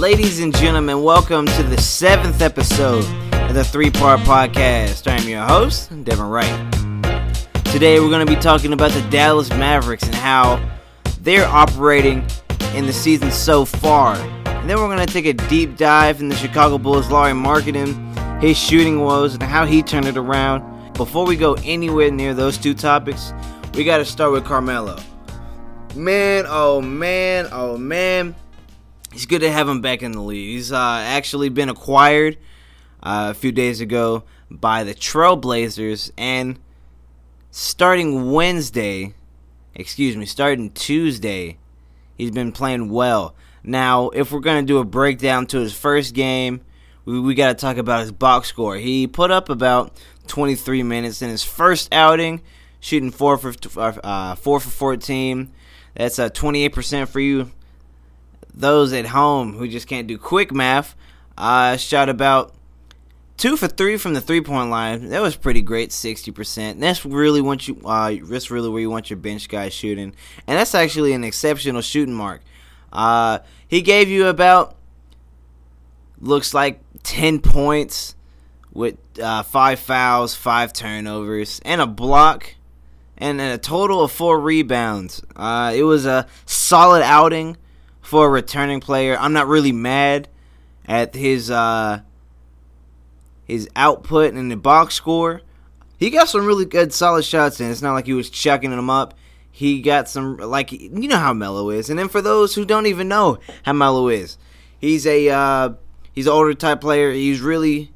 Ladies and gentlemen, welcome to the seventh episode of the three part podcast. I'm your host, Devin Wright. Today, we're going to be talking about the Dallas Mavericks and how they're operating in the season so far. And then we're going to take a deep dive in the Chicago Bulls' Lauri Markkanen, his shooting woes, and how he turned it around. Before we go anywhere near those two topics, we got to start with Carmelo. Man, oh man, oh man. It's good to have him back in the league. He's uh, actually been acquired uh, a few days ago by the Trailblazers, and starting Wednesday, excuse me, starting Tuesday, he's been playing well. Now, if we're going to do a breakdown to his first game, we, we got to talk about his box score. He put up about 23 minutes in his first outing, shooting 4 for, uh, 4 for 14 that's a 28% for you. Those at home who just can't do quick math, uh, shot about two for three from the three point line. That was pretty great, 60%. That's really what you, uh, that's really where you want your bench guys shooting. And that's actually an exceptional shooting mark. Uh, he gave you about, looks like 10 points with uh, five fouls, five turnovers, and a block and a total of four rebounds. Uh, it was a solid outing for a returning player. I'm not really mad at his uh, his output and the box score. He got some really good, solid shots in. It's not like he was chucking them up. He got some, like you know how Melo is. And then for those who don't even know how Melo is, he's a uh, he's an older type player. He's really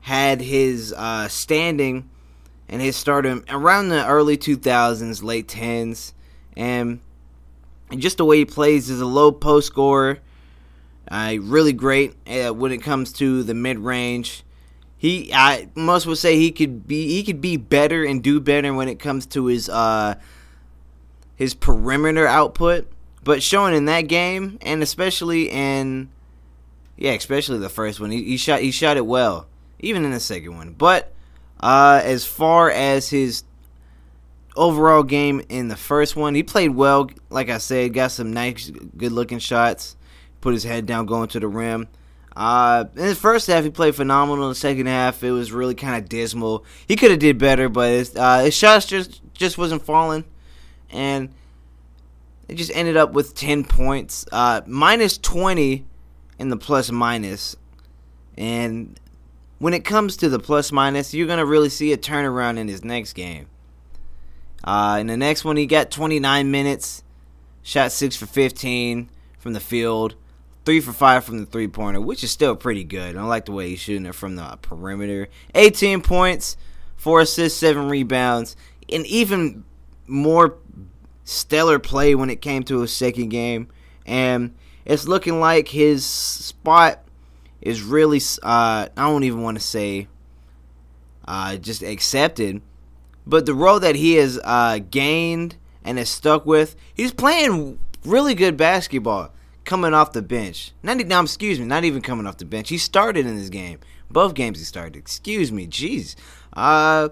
had his uh, standing and his stardom around the early 2000s, late 10s, and just the way he plays is a low post scorer. Uh, really great uh, when it comes to the mid range. He, I most would say he could be he could be better and do better when it comes to his uh his perimeter output. But showing in that game, and especially in yeah, especially the first one, he, he shot he shot it well, even in the second one. But uh, as far as his overall game in the first one, he played well. Like I said, got some nice, good looking shots. Put his head down going to the rim. Uh, in the first half, he played phenomenal. In the second half, it was really kind of dismal. He could have did better, but his, uh, his shots just just wasn't falling, and it just ended up with ten points, uh, minus twenty in the plus minus, and when it comes to the plus minus, you're going to really see a turnaround in his next game. Uh, in the next one, he got 29 minutes, shot 6 for 15 from the field, 3 for 5 from the three pointer, which is still pretty good. I like the way he's shooting it from the perimeter. 18 points, 4 assists, 7 rebounds, and even more stellar play when it came to his second game. And it's looking like his spot is really uh, I don't even want to say uh, just accepted, but the role that he has uh, gained and has stuck with, he's playing really good basketball coming off the bench. Not now, excuse me, not even coming off the bench. He started in this game. Both games he started. Excuse me, jeez. Uh,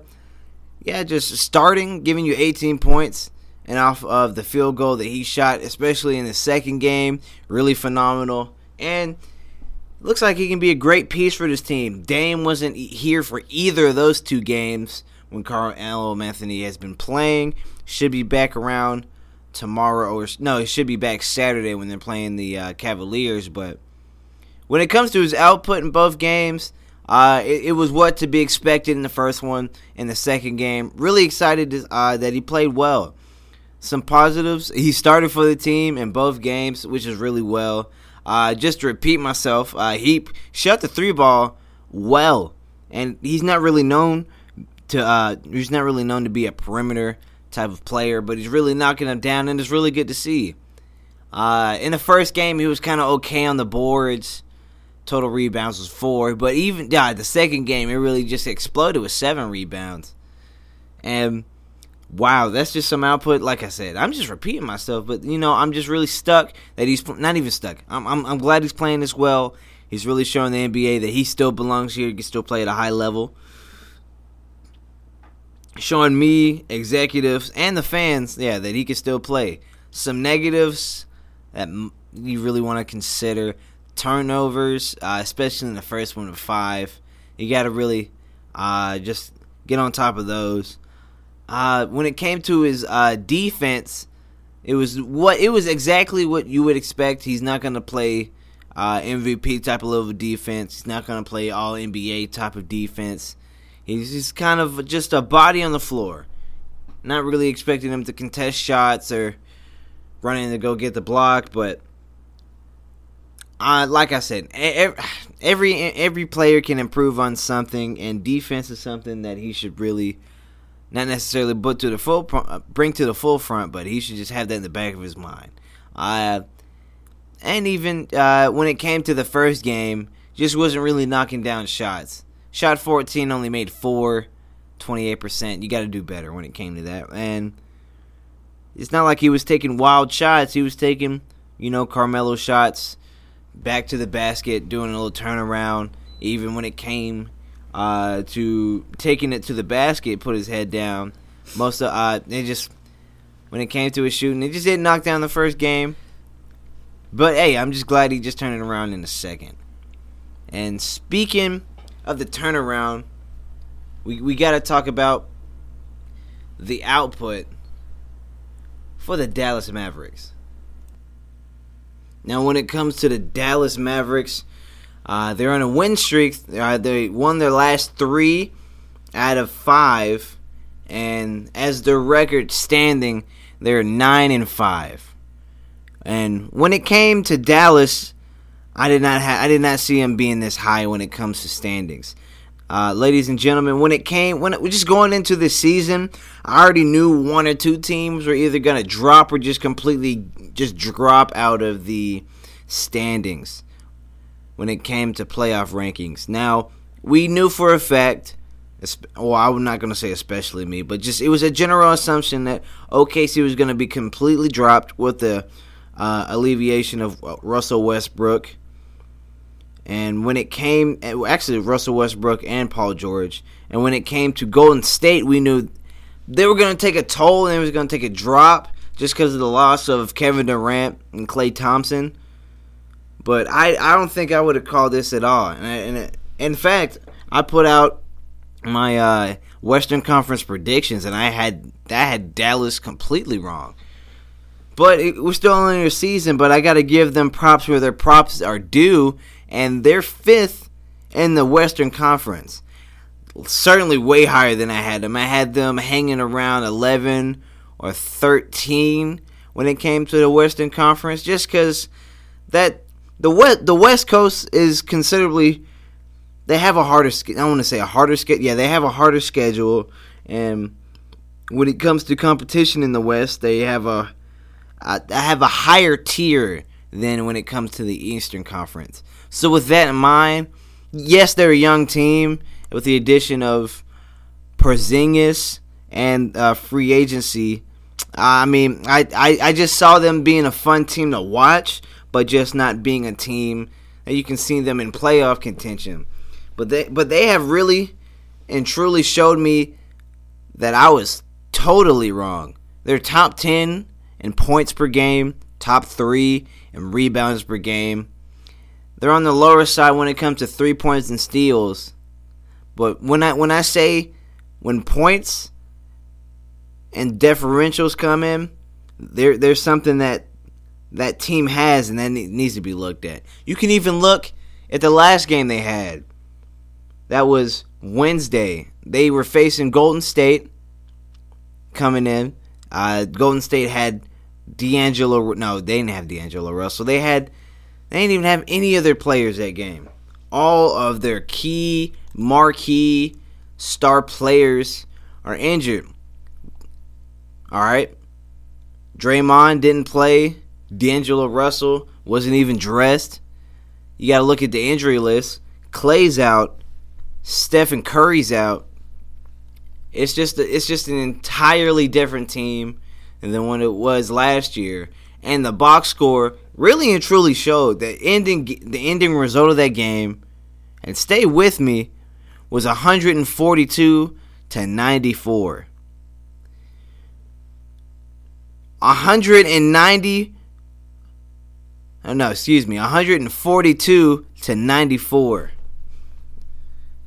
yeah, just starting, giving you 18 points, and off of the field goal that he shot, especially in the second game, really phenomenal. And looks like he can be a great piece for this team. Dame wasn't here for either of those two games when Carmelo Anthony has been playing. Should be back around tomorrow, or no, he should be back Saturday when they're playing the uh, Cavaliers. But when it comes to his output in both games, uh, it, it, was what to be expected in the first one. In the second game, really excited uh, that he played well. Some positives: he started for the team in both games, which is really well. Uh, just to repeat myself, uh, he shot the three ball well, and he's not really known to. Uh, he's not really known to be a perimeter type of player, but he's really knocking them down, and it's really good to see. Uh, in the first game, he was kind of okay on the boards. Total rebounds was four, but even yeah, the second game, it really just exploded with seven rebounds, and wow, that's just some output. Like I said, I'm just repeating myself, but you know, I'm just really stuck that he's not even stuck. I'm, I'm, I'm glad he's playing this well. He's really showing the NBA that he still belongs here. He can still play at a high level. Showing me, executives, and the fans, yeah, that he can still play. Some negatives that you really want to consider. turnovers, uh, especially in the first one of five. You got to really uh, just get on top of those. Uh, when it came to his uh, defense, it was what it was exactly what you would expect. He's not going to play uh, MVP type of level defense. He's not going to play All NBA type of defense. He's just kind of just a body on the floor. Not really expecting him to contest shots or running to go get the block, but uh, like I said, every every player can improve on something, and defense is something that he should really not necessarily put to the full uh, bring to the full front, but he should just have that in the back of his mind. Uh, and even uh, when it came to the first game, just wasn't really knocking down shots. Shot 14, only made four, 28%. You got to do better when it came to that. And it's not like he was taking wild shots. He was taking, you know, Carmelo shots back to the basket, doing a little turnaround. Even when it came uh, to taking it to the basket, put his head down. Most of uh, they just when it came to his shooting, he just didn't knock down the first game. But hey, I'm just glad he just turned it around in a second. And speaking of the turnaround, we we got to talk about the output for the Dallas Mavericks. Now, when it comes to the Dallas Mavericks, uh, they're on a win streak. Uh, they won their last three out of five, and as their record standing, they're nine and five. And when it came to Dallas, I did not ha- I did not see them being this high when it comes to standings. Uh, ladies and gentlemen, when it came, when we're just going into this season, I already knew one or two teams were either going to drop or just completely just drop out of the standings when it came to playoff rankings. Now, we knew for a fact, well, I'm not going to say especially me, but just it was a general assumption that OKC was going to be completely dropped with the uh, alleviation of uh, Russell Westbrook and when it came, actually, Russell Westbrook and Paul George. And when it came to Golden State, we knew they were going to take a toll and it was going to take a drop just because of the loss of Kevin Durant and Klay Thompson. But I, I don't think I would have called this at all. And, and in fact, I put out my uh, Western Conference predictions, and I had I had Dallas completely wrong. But it, we're still in their season. But I got to give them props where their props are due and they're fifth in the Western Conference. Certainly way higher than I had them. I had them hanging around 11 or 13 when it came to the Western Conference, just because that the west the West Coast is considerably they have a harder I want to say a harder schedule. Yeah, they have a harder schedule, and when it comes to competition in the West, they have a I have a higher tier than when it comes to the Eastern Conference. So with that in mind, yes, they're a young team with the addition of Porzingis and uh, free agency. I mean, I, I, I just saw them being a fun team to watch, but just not being a team that you can see them in playoff contention. But they but they have really and truly showed me that I was totally wrong. They're top 10 in points per game, top 3 in rebounds per game, they're on the lower side when it comes to three points and steals. But when I when I say when points and differentials come in, there there's something that that team has and that needs to be looked at. You can even look at the last game they had. That was Wednesday. They were facing Golden State coming in. Uh, Golden State had D'Angelo. No, they didn't have D'Angelo Russell. They had they didn't even have any other players that game. All of their key, marquee, star players are injured. All right. Draymond didn't play. D'Angelo Russell wasn't even dressed. You got to look at the injury list. Klay's out. Stephen Curry's out. It's just a, it's just an entirely different team than what it was last year. And the box score really and truly showed that ending the ending result of that game, and stay with me, was 142 to 94. 190 Oh, no, excuse me, 142 to 94.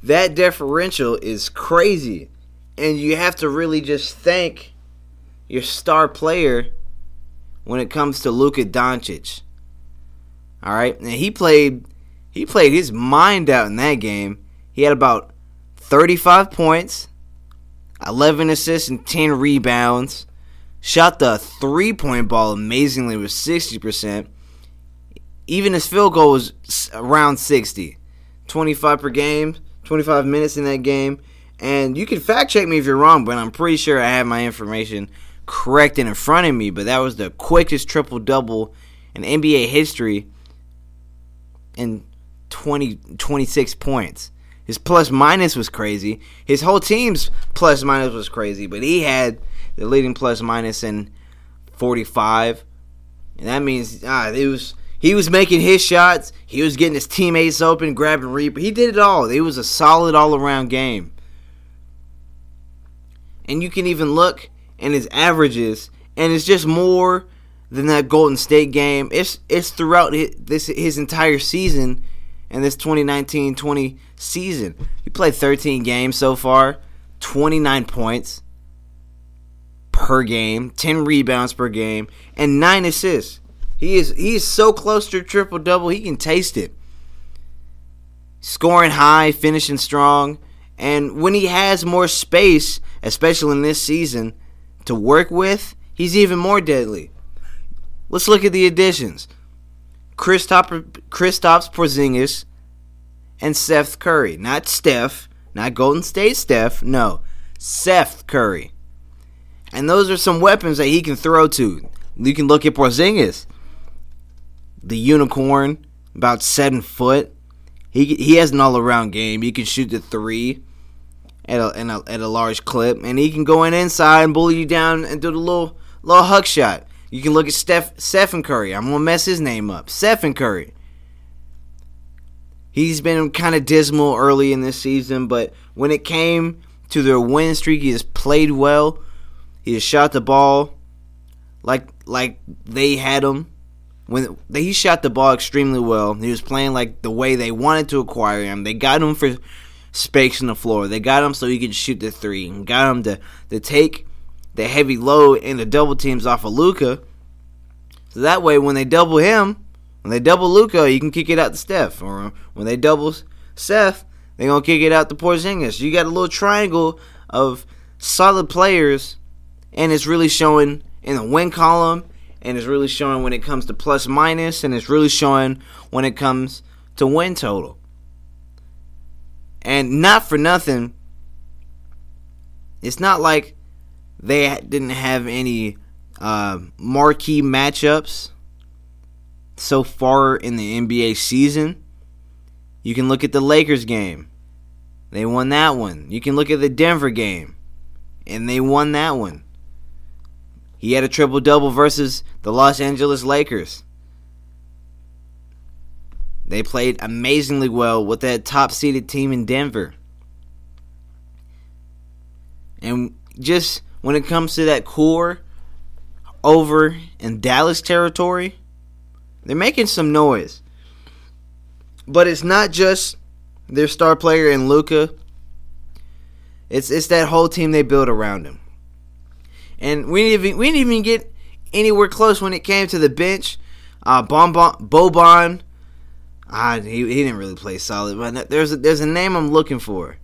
That differential is crazy. And you have to really just thank your star player when it comes to Luka Doncic. All right, and he played he played his mind out in that game. He had about 35 points, 11 assists and 10 rebounds. Shot the three-point ball amazingly with 60%. Even his field goal was around 60. 25 per game, 25 minutes in that game. And you can fact check me if you're wrong, but I'm pretty sure I have my information correct and in front of me. But that was the quickest triple double in NBA history in 20, 26 points. His plus minus was crazy. His whole team's plus minus was crazy, but he had the leading plus minus in 45. And that means ah, it was he was making his shots. He was getting his teammates open, grabbing reap. He did it all. It was a solid all around game. And you can even look in his averages, and it's just more than that Golden State game. It's it's throughout his, this his entire season and this 2019-20 season. He played 13 games so far, 29 points per game, 10 rebounds per game, and 9 assists. He is he is so close to a triple double, he can taste it. Scoring high, finishing strong, and when he has more space, especially in this season, to work with, he's even more deadly. Let's look at the additions. Kristaps Porzingis and Seth Curry. Not Steph, not Golden State Steph, no. Seth Curry. And those are some weapons that he can throw to. You can look at Porzingis. The unicorn, about seven foot. He he has an all around game. He can shoot the three at a, a, at a large clip, and he can go in inside and bully you down and do the little little huck shot. You can look at Steph Stephen Curry. I'm gonna mess his name up. Stephen Curry. He's been kind of dismal early in this season, but when it came to their win streak, he has played well. He has shot the ball like like they had him. When he shot the ball extremely well, he was playing like the way they wanted to acquire him. They got him for space on the floor. They got him so he could shoot the three. And got him to, to take the heavy load and the double teams off of Luka. So that way, when they double him, when they double Luka, you can kick it out to Steph. Or uh, when they double Steph, they're going to kick it out to Porzingis. You got a little triangle of solid players, and it's really showing in the win column, and it's really showing when it comes to plus minus, and it's really showing when it comes to win total. And not for nothing, it's not like they didn't have any uh, marquee matchups so far in the NBA season. You can look at the Lakers game. They won that one. You can look at the Denver game. And they won that one. He had a triple double versus the Los Angeles Lakers. They played amazingly well with that top seeded team in Denver. And just when it comes to that core over in Dallas territory, they're making some noise. But it's not just their star player in Luka. It's it's that whole team they built around him. And we didn't even we didn't even get anywhere close when it came to the bench. Uh, Bonbon, Boban, uh, he he didn't really play solid, but there's a, there's a name I'm looking for,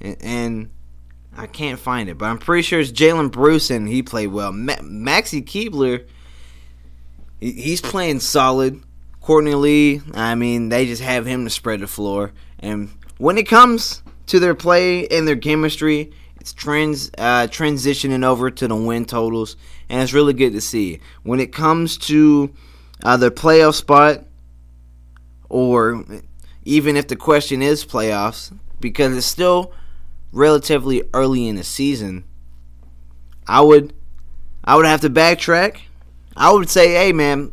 and, and I can't find it, but I'm pretty sure it's Jalen Bruce, and he played well. Ma- Maxi Kleber, he, he's playing solid. Courtney Lee, I mean, they just have him to spread the floor. And when it comes to their play and their chemistry, it's trans uh, transitioning over to the win totals, and it's really good to see. When it comes to uh, their playoff spot, or even if the question is playoffs, because it's still relatively early in the season, I would I would have to backtrack. I would say, hey man,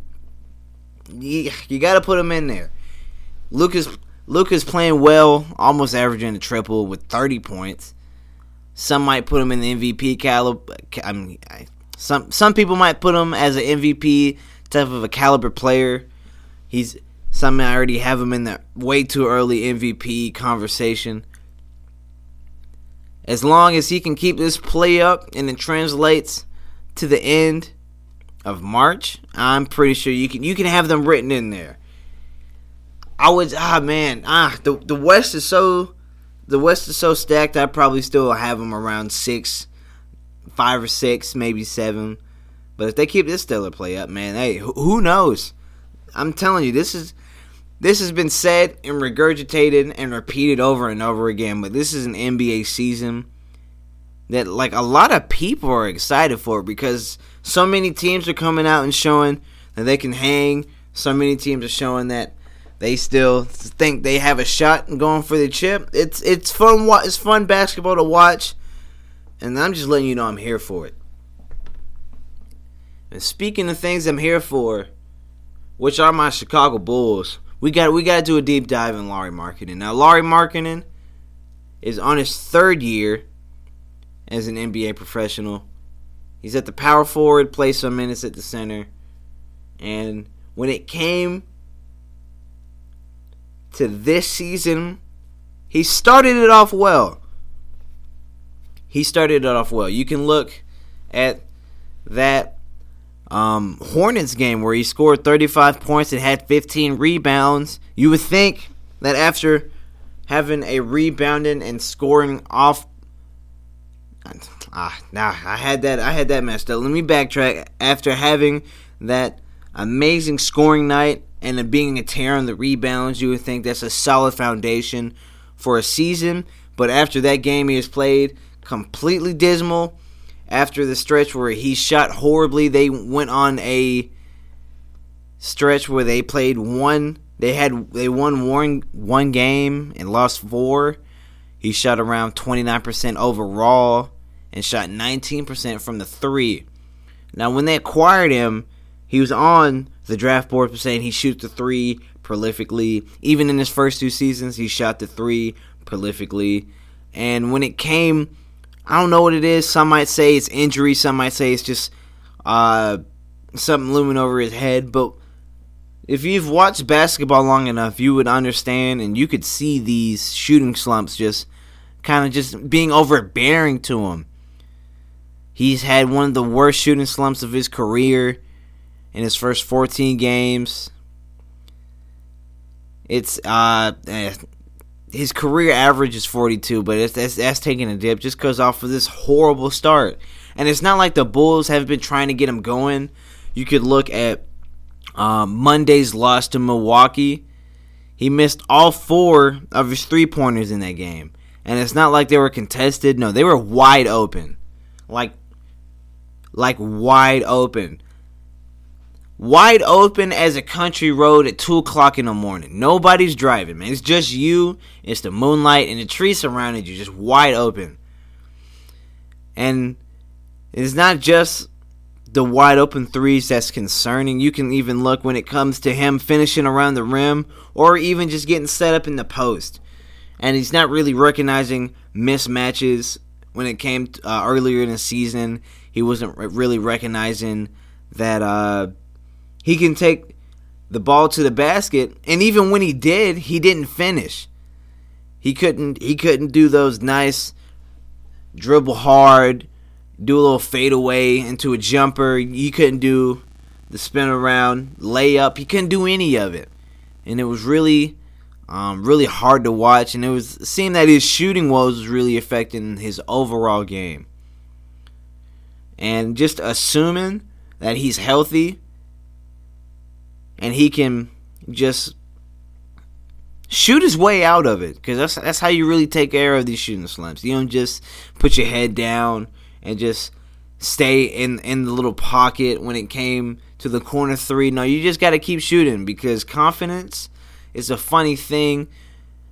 you, you got to put him in there. Luka's Luka's playing well, almost averaging a triple with 30 points. Some might put him in the MVP caliber. I mean, some some people might put him as an MVP type of a caliber player. He's some I already have him in the way too early MVP conversation. As long as he can keep this play up and it translates to the end of March, I'm pretty sure you can you can have them written in there. I would ah man ah the the West is so the West is so stacked. I probably still have them around six, five or six, maybe seven. But if they keep this stellar play up, man, hey, who knows? I'm telling you, this is this has been said and regurgitated and repeated over and over again. But this is an NBA season that like a lot of people are excited for because so many teams are coming out and showing that they can hang. So many teams are showing that they still think they have a shot and going for the chip. It's it's fun. It's fun basketball to watch, and I'm just letting you know I'm here for it. And speaking of things I'm here for, which are my Chicago Bulls, we got we got to do a deep dive in Lauri Markkanen. Now Lauri Markkanen is on his third year as an NBA professional. He's at the power forward, plays some minutes at the center, and when it came to this season, he started it off well. He started it off well. You can look at that um, Hornets game where he scored 35 points and had 15 rebounds. You would think that after having a rebounding and scoring off ah nah, I had that I had that messed up. Let me backtrack. After having that amazing scoring night and being a tear on the rebounds, you would think that's a solid foundation for a season. But after that game he has played, completely dismal. After the stretch where he shot horribly, they went on a stretch where they played one. They had they won one one game and lost four. He shot around 29% overall and shot 19% from the three. Now, when they acquired him, he was on the draft board saying he shoots the three prolifically. Even in his first two seasons, he shot the three prolifically. And when it came, I don't know what it is. Some might say it's injury. Some might say it's just uh, something looming over his head. But if you've watched basketball long enough, you would understand and you could see these shooting slumps just kind of just being overbearing to him. He's had one of the worst shooting slumps of his career in his first 14 games. It's uh eh, his career average is 42, but it's that's, that's taking a dip just because off of this horrible start. And it's not like the Bulls have been trying to get him going. You could look at um, Monday's loss to Milwaukee. He missed all four of his three pointers in that game. And it's not like they were contested. No, they were wide open. Like like wide open wide open as a country road at 2 o'clock in the morning. Nobody's driving, man. It's just you, it's the moonlight, and the trees surrounding you, just wide open. And it's not just the wide open threes that's concerning. You can even look when it comes to him finishing around the rim or even just getting set up in the post. And he's not really recognizing mismatches when it came to, uh, earlier in the season. He wasn't really recognizing that uh, he can take the ball to the basket, and even when he did, he didn't finish. He couldn't. He couldn't do those nice dribble hard, do a little fadeaway into a jumper. He couldn't do the spin around layup. He couldn't do any of it, and it was really, um, really hard to watch. And it was seemed that his shooting woes was really affecting his overall game. And just assuming that he's healthy and he can just shoot his way out of it because that's that's how you really take care of these shooting slumps. You don't just put your head down and just stay in in the little pocket when it came to the corner three. No, you just got to keep shooting because confidence is a funny thing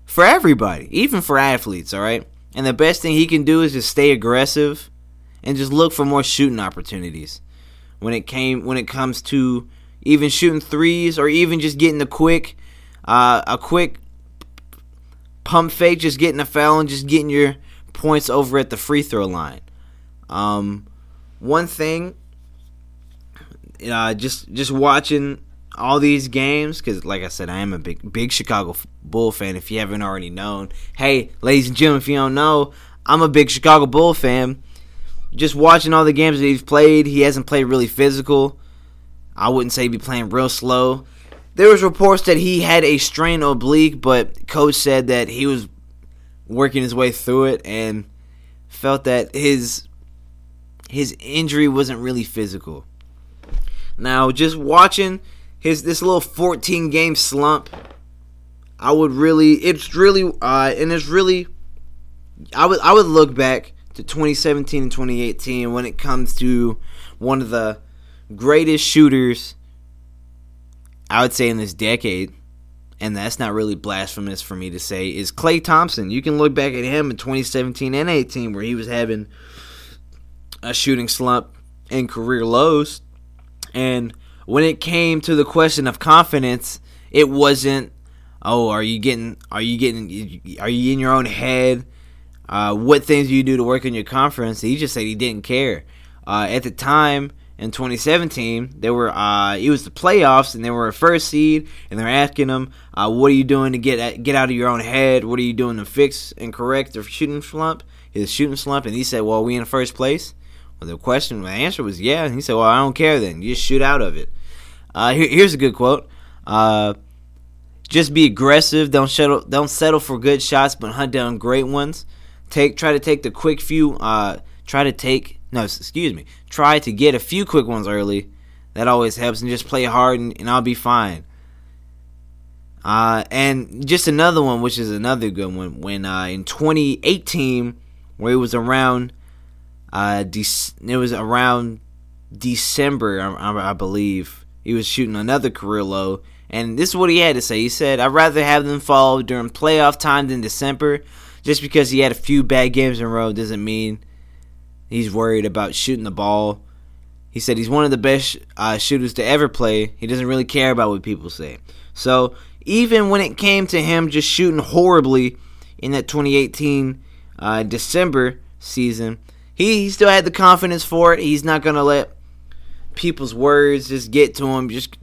for everybody, even for athletes. All right, and the best thing he can do is just stay aggressive and just look for more shooting opportunities when it came when it comes to even shooting threes, or even just getting a quick, uh, a quick pump fake, just getting a foul and just getting your points over at the free throw line. Um, one thing, uh, just just watching all these games because, like I said, I am a big big Chicago Bull fan. If you haven't already known, hey, ladies and gentlemen, if you don't know, I'm a big Chicago Bull fan. Just watching all the games that he's played, he hasn't played really physical. I wouldn't say be playing real slow. There was reports that he had a strain oblique, but coach said that he was working his way through it and felt that his his injury wasn't really physical. Now, just watching his this little 14 game slump, I would really it's really uh and it's really I would I would look back to 2017 and 2018 when it comes to one of the greatest shooters I would say in this decade and that's not really blasphemous for me to say is Klay Thompson. You can look back at him in 2017 and 18 where he was having a shooting slump and career lows and when it came to the question of confidence, it wasn't, oh, are you getting, are you getting, are you in your own head? Uh, what things do you do to work on your confidence? He just said he didn't care. Uh, at the time in 2017, they were, uh, it was the playoffs and they were a first seed, and they're asking him, uh, what are you doing to get get out of your own head? What are you doing to fix and correct the shooting slump? His shooting slump, and he said, well, we in first place. Well, the question, the answer was yeah. And he said, well, I don't care then. You just shoot out of it. Uh, here, here's a good quote. Uh, just be aggressive. Don't settle. Don't settle for good shots, but hunt down great ones. Take. Try to take the quick few. Uh, try to take. No, excuse me. Try to get a few quick ones early. That always helps, and just play hard, and, and I'll be fine. Uh, and just another one, which is another good one, when uh, in 2018, where it was around, uh, De- it was around December, I, I believe he was shooting another career low. And this is what he had to say. He said, I'd rather have them fall during playoff time than December. Just because he had a few bad games in a row doesn't mean he's worried about shooting the ball. He said he's one of the best uh, shooters to ever play. He doesn't really care about what people say. So even when it came to him just shooting horribly in that 2018 uh, December season, he, he still had the confidence for it. He's not to let people's words. Just get to him. Just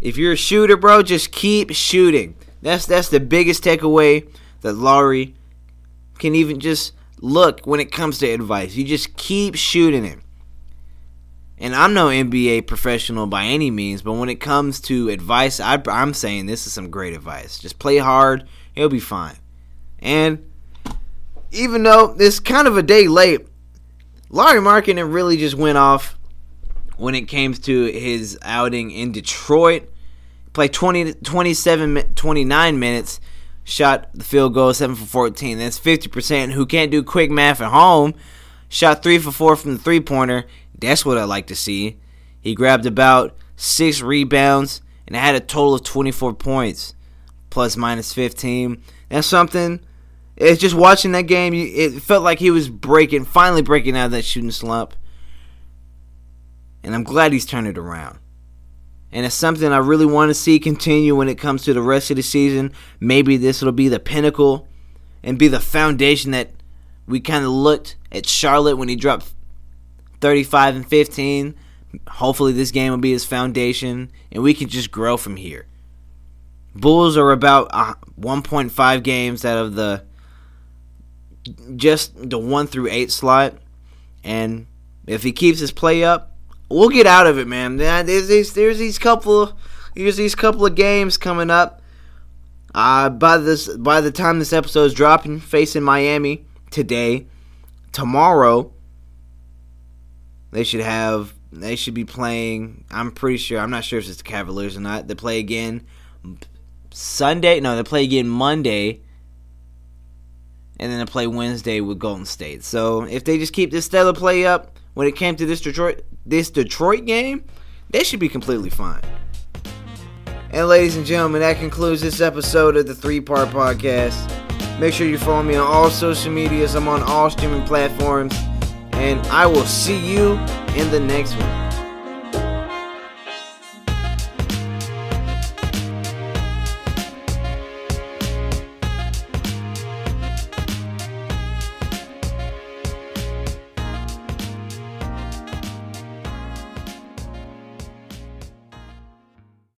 if you're a shooter, bro, just keep shooting. That's that's the biggest takeaway that Lauri can even just look when it comes to advice. You just keep shooting it. And I'm no NBA professional by any means, but when it comes to advice, I, am saying this is some great advice. Just play hard, it'll be fine. And even though it's kind of a day late, Lauri Markkanen really just went off when it came to his outing in Detroit. Played 20, 27, 29 minutes, shot the field goal 7 for 14. That's 50%. Who can't do quick math at home? Shot 3 for 4 from the three pointer. That's what I like to see. He grabbed about 6 rebounds and had a total of 24 points, plus minus 15. That's something. It's just watching that game, it felt like he was breaking, finally breaking out of that shooting slump and I'm glad he's turned it around. And it's something I really want to see continue when it comes to the rest of the season. Maybe this will be the pinnacle and be the foundation that we kind of looked at Charlotte when he dropped 35 and 15. Hopefully, this game will be his foundation and we can just grow from here. Bulls are about uh, 1.5 games out of the just the 1 through 8 slot. And if he keeps his play up, we'll get out of it, man. There's these there's these couple there's these couple of games coming up. Uh, by this by the time this episode is dropping, facing Miami today, tomorrow they should have they should be playing. I'm pretty sure. I'm not sure if it's the Cavaliers or not. They play again Sunday. No, they play again Monday. And then they play Wednesday with Golden State. So if they just keep this stellar play up, when it came to this Detroit this Detroit game, they should be completely fine. And ladies and gentlemen, that concludes this episode of the three part podcast. Make sure you follow me on all social medias. I'm on all streaming platforms. And I will see you in the next one.